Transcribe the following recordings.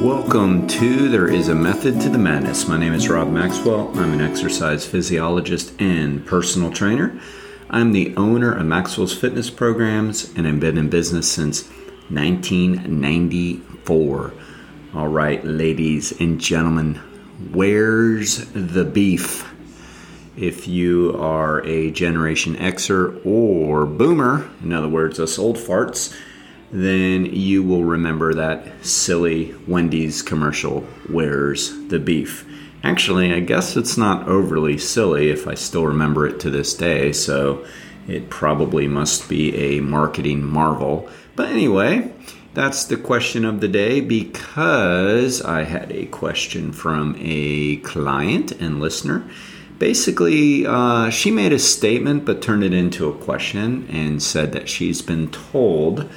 Welcome to There is a Method to the Madness. My name is Rob Maxwell. I'm an exercise physiologist and personal trainer. I'm the owner of Maxwell's Fitness Programs and I've been in business since 1994. All right, ladies and gentlemen, where's the beef? If you are a Generation Xer or Boomer, in other words, us old farts, then you will remember that silly Wendy's commercial, Where's the Beef? Actually, I guess it's not overly silly if I still remember it to this day, so it probably must be a marketing marvel. But anyway, that's the question of the day because I had a question from a client and listener. Basically, uh, she made a statement but turned it into a question and said that she's been told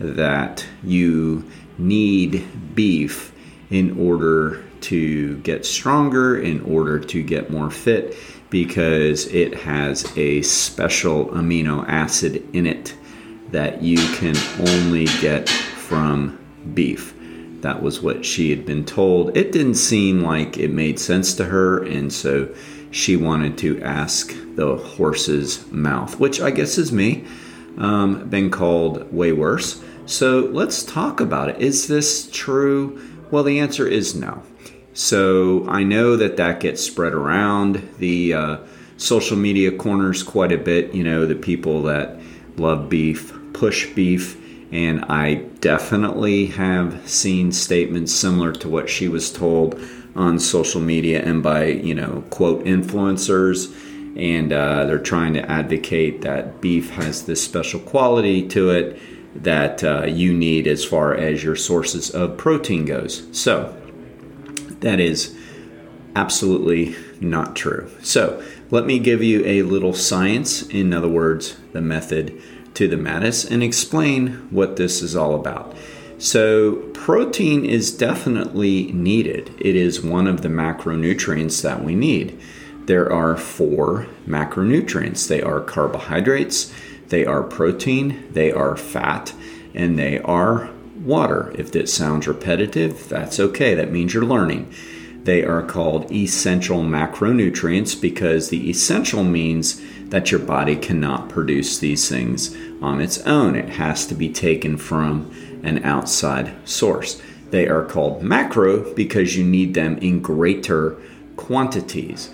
that you need beef in order to get stronger, in order to get more fit, because it has a special amino acid in it that you can only get from beef. That was what she had been told. It didn't seem like it made sense to her, and so she wanted to ask the horse's mouth, which I guess is me, um, been called way worse. So let's talk about it. Is this true? Well, the answer is no. So I know that that gets spread around the uh, social media corners quite a bit. You know, the people that love beef push beef. And I definitely have seen statements similar to what she was told on social media and by, you know, quote, influencers. And uh, they're trying to advocate that beef has this special quality to it that uh, you need as far as your sources of protein goes. So that is absolutely not true. So let me give you a little science, in other words, the method to the madness, and explain what this is all about. So, protein is definitely needed. It is one of the macronutrients that we need. There are four macronutrients they are carbohydrates, they are protein, they are fat, and they are water. If that sounds repetitive, that's okay. That means you're learning. They are called essential macronutrients because the essential means that your body cannot produce these things on its own. It has to be taken from an outside source. They are called macro because you need them in greater quantities.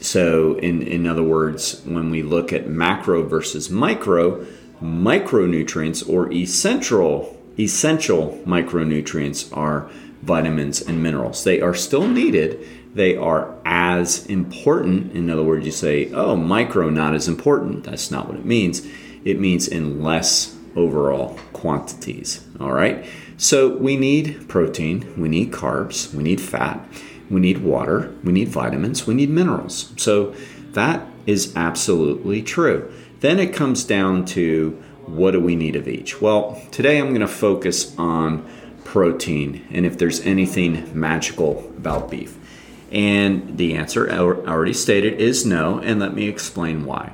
So, in, in other words, when we look at macro versus micro, micronutrients or essential essential micronutrients are vitamins and minerals. They are still needed. They are as important. In other words, you say, oh, micro not as important. That's not what it means. It means in less overall quantities. All right. So we need protein, we need carbs, we need fat, we need water, we need vitamins, we need minerals. So that is absolutely true. Then it comes down to what do we need of each? Well, today I'm going to focus on protein and if there's anything magical about beef. And the answer, already stated, is no, and let me explain why.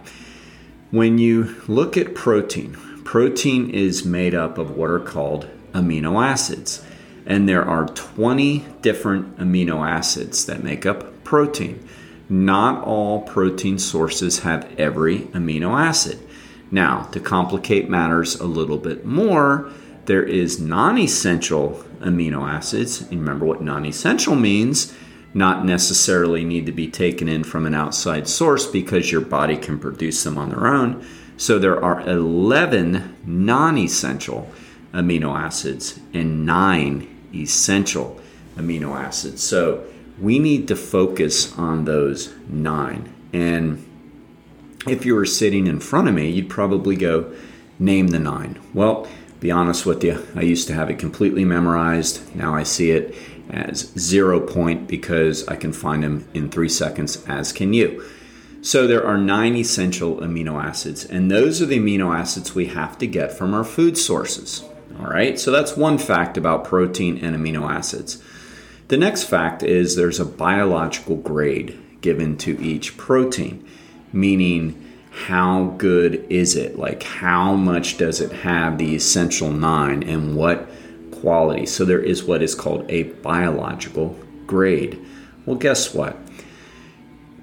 When you look at protein, protein is made up of what are called amino acids and there are 20 different amino acids that make up protein. Not all protein sources have every amino acid. Now, to complicate matters a little bit more, there is non essential amino acids. And remember what non essential means not necessarily need to be taken in from an outside source because your body can produce them on their own. So there are 11 non essential amino acids and 9 essential amino acids. So we need to focus on those nine. And if you were sitting in front of me, you'd probably go, name the nine. Well, be honest with you, I used to have it completely memorized. Now I see it as zero point because I can find them in three seconds, as can you. So there are nine essential amino acids, and those are the amino acids we have to get from our food sources. All right, so that's one fact about protein and amino acids. The next fact is there's a biological grade given to each protein, meaning how good is it? Like, how much does it have the essential nine, and what quality. So there is what is called a biological grade. Well, guess what?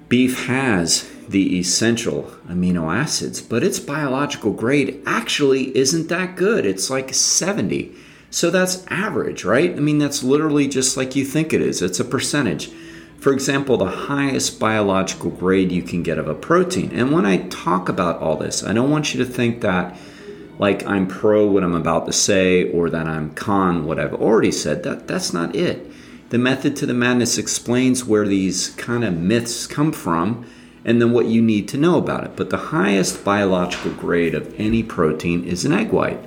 Beef has the essential amino acids, but its biological grade actually isn't that good. It's like 70. So that's average, right? I mean, that's literally just like you think it is. It's a percentage. For example, the highest biological grade you can get of a protein. And when I talk about all this, I don't want you to think that like I'm pro what I'm about to say or that I'm con what I've already said. That that's not it. The method to the madness explains where these kind of myths come from and then what you need to know about it. But the highest biological grade of any protein is an egg white.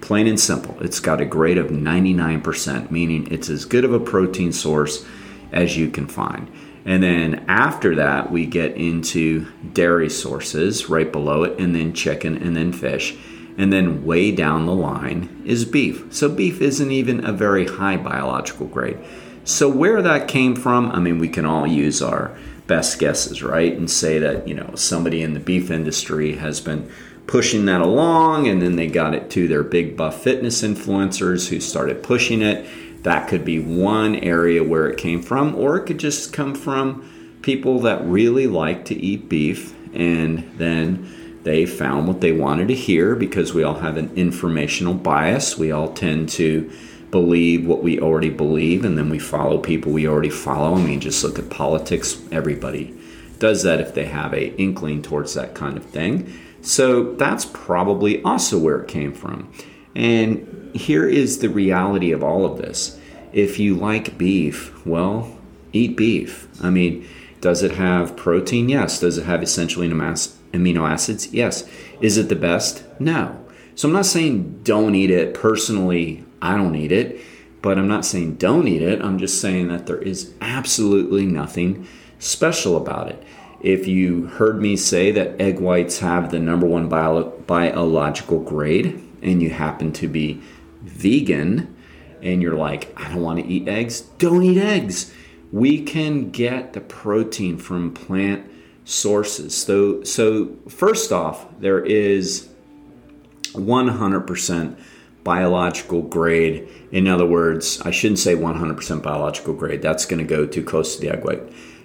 Plain and simple. It's got a grade of 99%, meaning it's as good of a protein source as you can find. And then after that, we get into dairy sources right below it, and then chicken, and then fish. And then way down the line is beef. So beef isn't even a very high biological grade. So where that came from, I mean, we can all use our best guesses, right? And say that, you know, somebody in the beef industry has been pushing that along and then they got it to their big buff fitness influencers who started pushing it. That could be one area where it came from, or it could just come from people that really like to eat beef and then they found what they wanted to hear because we all have an informational bias. We all tend to believe what we already believe and then we follow people we already follow. I mean, just look at politics. Everybody does that if they have a inkling towards that kind of thing. So that's probably also where it came from. And here is the reality of all of this. If you like beef, well, eat beef. I mean, does it have protein? Yes. Does it have essentially amino acids? Yes. Is it the best? No. So I'm not saying don't eat it. Personally, I don't eat it, but I'm not saying don't eat it. I'm just saying that there is absolutely nothing special about it. If you heard me say that egg whites have the number one bio- biological grade and you happen to be vegan and you're like, I don't want to eat eggs, don't eat eggs. We can get the protein from plant sources. So, so first off, there is 100% biological grade. In other words, I shouldn't say 100% biological grade. That's going to go too close to the egg white.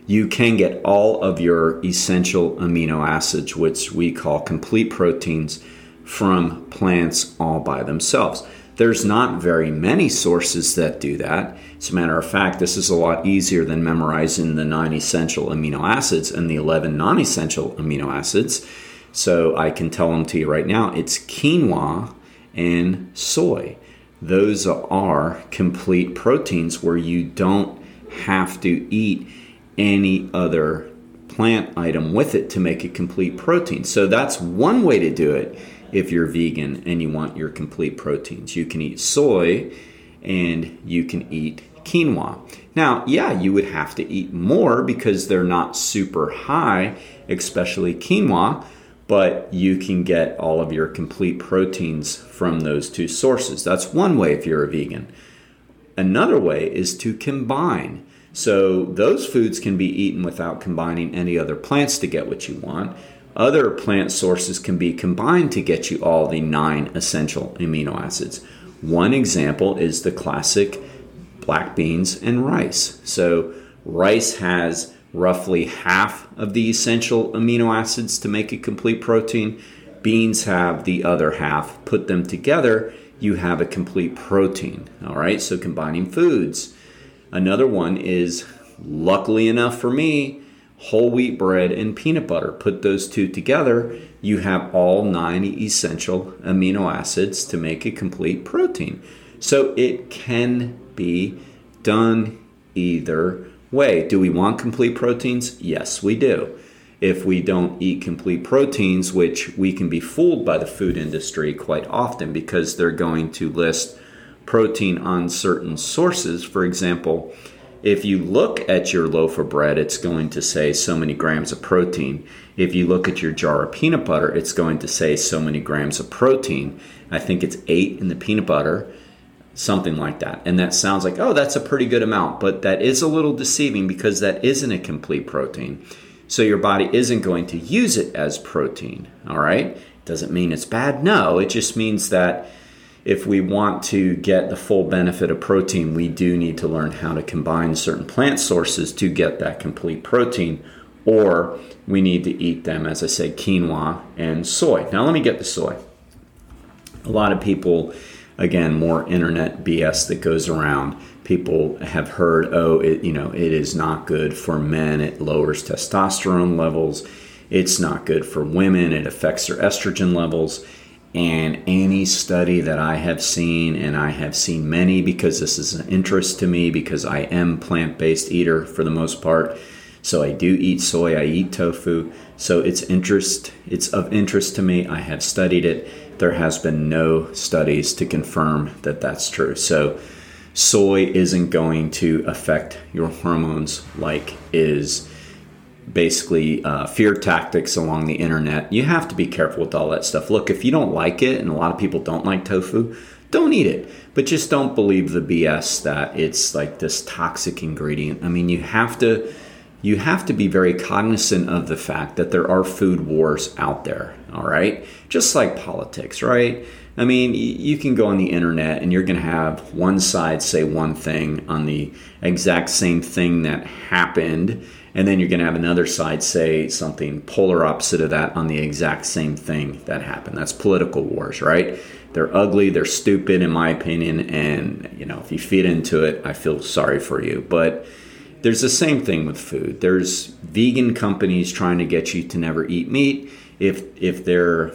You can get all of your essential amino acids, which we call complete proteins, from plants all by themselves. There's not very many sources that do that. As a matter of fact, this is a lot easier than memorizing the nine essential amino acids and the 11 non essential amino acids. So I can tell them to you right now it's quinoa and soy. Those are complete proteins where you don't have to eat any other plant item with it to make a complete protein. So that's one way to do it if you're vegan and you want your complete proteins. You can eat soy and you can eat quinoa. Now, yeah, you would have to eat more because they're not super high, especially quinoa but you can get all of your complete proteins from those two sources. That's one way if you're a vegan. Another way is to combine. So those foods can be eaten without combining any other plants to get what you want. Other plant sources can be combined to get you all the nine essential amino acids. One example is the classic black beans and rice. So rice has roughly half of the essential amino acids to make a complete protein. Beans have the other half. Put them together, you have a complete protein. All right, so combining foods. Another one is, luckily enough for me, whole wheat bread and peanut butter. Put those two together, you have all nine essential amino acids to make a complete protein. So it can be done either way. Do we want complete proteins? Yes, we do. If we don't eat complete proteins, which we can be fooled by the food industry quite often because they're going to list protein on certain sources. For example, if you look at your loaf of bread, it's going to say so many grams of protein. If you look at your jar of peanut butter, it's going to say so many grams of protein. I think it's eight in the peanut butter something like that. And that sounds like, oh, that's a pretty good amount, but that is a little deceiving because that isn't a complete protein. So your body isn't going to use it as protein, all right? Doesn't mean it's bad. No, it just means that if we want to get the full benefit of protein, we do need to learn how to combine certain plant sources to get that complete protein, or we need to eat them, as I say, quinoa and soy. Now, let me get the soy. A lot of people, again, more internet BS that goes around. People have heard, oh, it, you know, it is not good for men. It lowers testosterone levels. It's not good for women. It affects their estrogen levels and any study that I have seen, and I have seen many because this is an interest to me because I am plant-based eater for the most part. So I do eat soy, I eat tofu. So it's interest, it's of interest to me. I have studied it. There has been no studies to confirm that that's true. So soy isn't going to affect your hormones like is basically uh, fear tactics along the internet. You have to be careful with all that stuff. Look, if you don't like it, and a lot of people don't like tofu, don't eat it. But just don't believe the BS that it's like this toxic ingredient. I mean, you have to you have to be very cognizant of the fact that there are food wars out there, all right? Just like politics, right? I mean, you can go on the internet and you're going to have one side say one thing on the exact same thing that happened and then you're going to have another side say something polar opposite of that on the exact same thing that happened. That's political wars, right? They're ugly, they're stupid, in my opinion. And, you know, if you feed into it, I feel sorry for you. But there's the same thing with food. There's vegan companies trying to get you to never eat meat. If, if their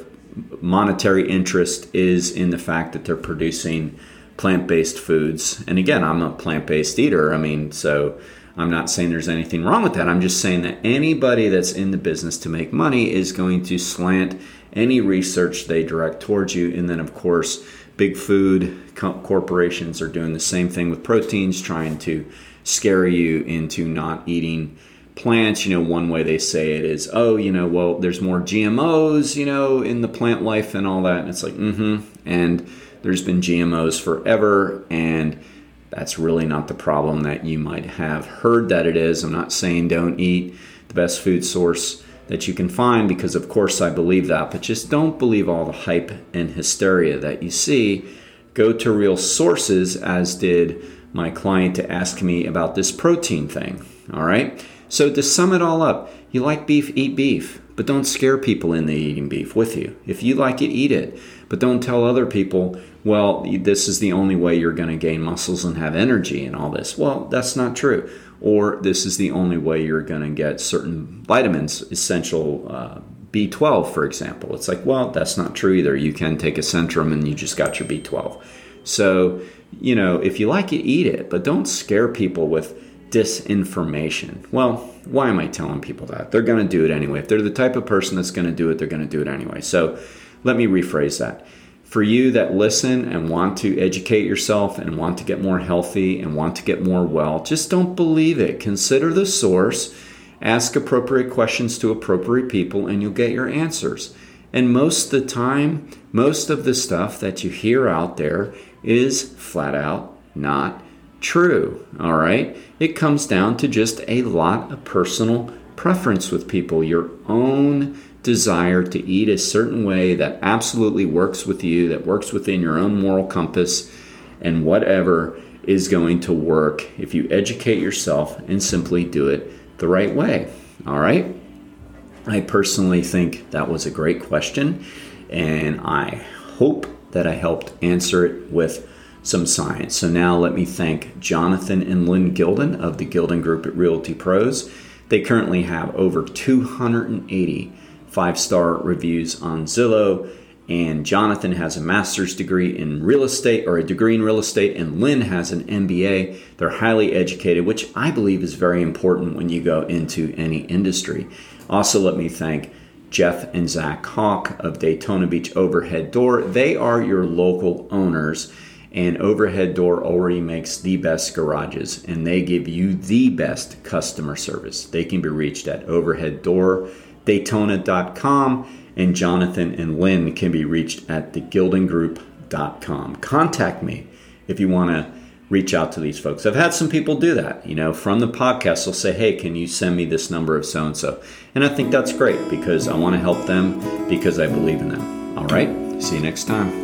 monetary interest is in the fact that they're producing plant based foods, and again, I'm a plant based eater. I mean, so I'm not saying there's anything wrong with that. I'm just saying that anybody that's in the business to make money is going to slant any research they direct towards you. And then, of course, big food corporations are doing the same thing with proteins, trying to scare you into not eating plants. You know, one way they say it is, oh, you know, well, there's more GMOs, you know, in the plant life and all that. And it's like, mm hmm. And there's been GMOs forever. And that's really not the problem that you might have heard that it is. I'm not saying don't eat the best food source that you can find because, of course, I believe that, but just don't believe all the hype and hysteria that you see. Go to real sources, as did my client to ask me about this protein thing. All right. So, to sum it all up, you like beef, eat beef, but don't scare people into eating beef with you. If you like it, eat it, but don't tell other people well, this is the only way you're going to gain muscles and have energy and all this. Well, that's not true. Or this is the only way you're going to get certain vitamins, essential uh, B12, for example. It's like, well, that's not true either. You can take a Centrum and you just got your B12. So, you know, if you like it, eat it, but don't scare people with disinformation. Well, why am I telling people that? They're going to do it anyway. If they're the type of person that's going to do it, they're going to do it anyway. So let me rephrase that for you that listen and want to educate yourself and want to get more healthy and want to get more well, just don't believe it. Consider the source, ask appropriate questions to appropriate people, and you'll get your answers. And most of the time, most of the stuff that you hear out there is flat out not true. All right? It comes down to just a lot of personal preference with people, your own desire to eat a certain way that absolutely works with you, that works within your own moral compass, and whatever is going to work if you educate yourself and simply do it the right way. All right? I personally think that was a great question, and I hope that I helped answer it with some science. So now let me thank Jonathan and Lynn Gilden of the Gilden Group at Realty Pros. They currently have over 280 five star reviews on Zillow. And Jonathan has a master's degree in real estate or a degree in real estate, and Lynn has an MBA. They're highly educated, which I believe is very important when you go into any industry. Also, let me thank Jeff and Zach Hawk of Daytona Beach Overhead Door. They are your local owners, and Overhead Door already makes the best garages, and they give you the best customer service. They can be reached at overheaddoordaytona.com, and Jonathan and Lynn can be reached at thegildengroup.com. Contact me if you want to reach out to these folks. I've had some people do that, you know, from the podcast. They'll say, hey, can you send me this number of so and so? And I think that's great because I want to help them because I believe in them. All right, see you next time.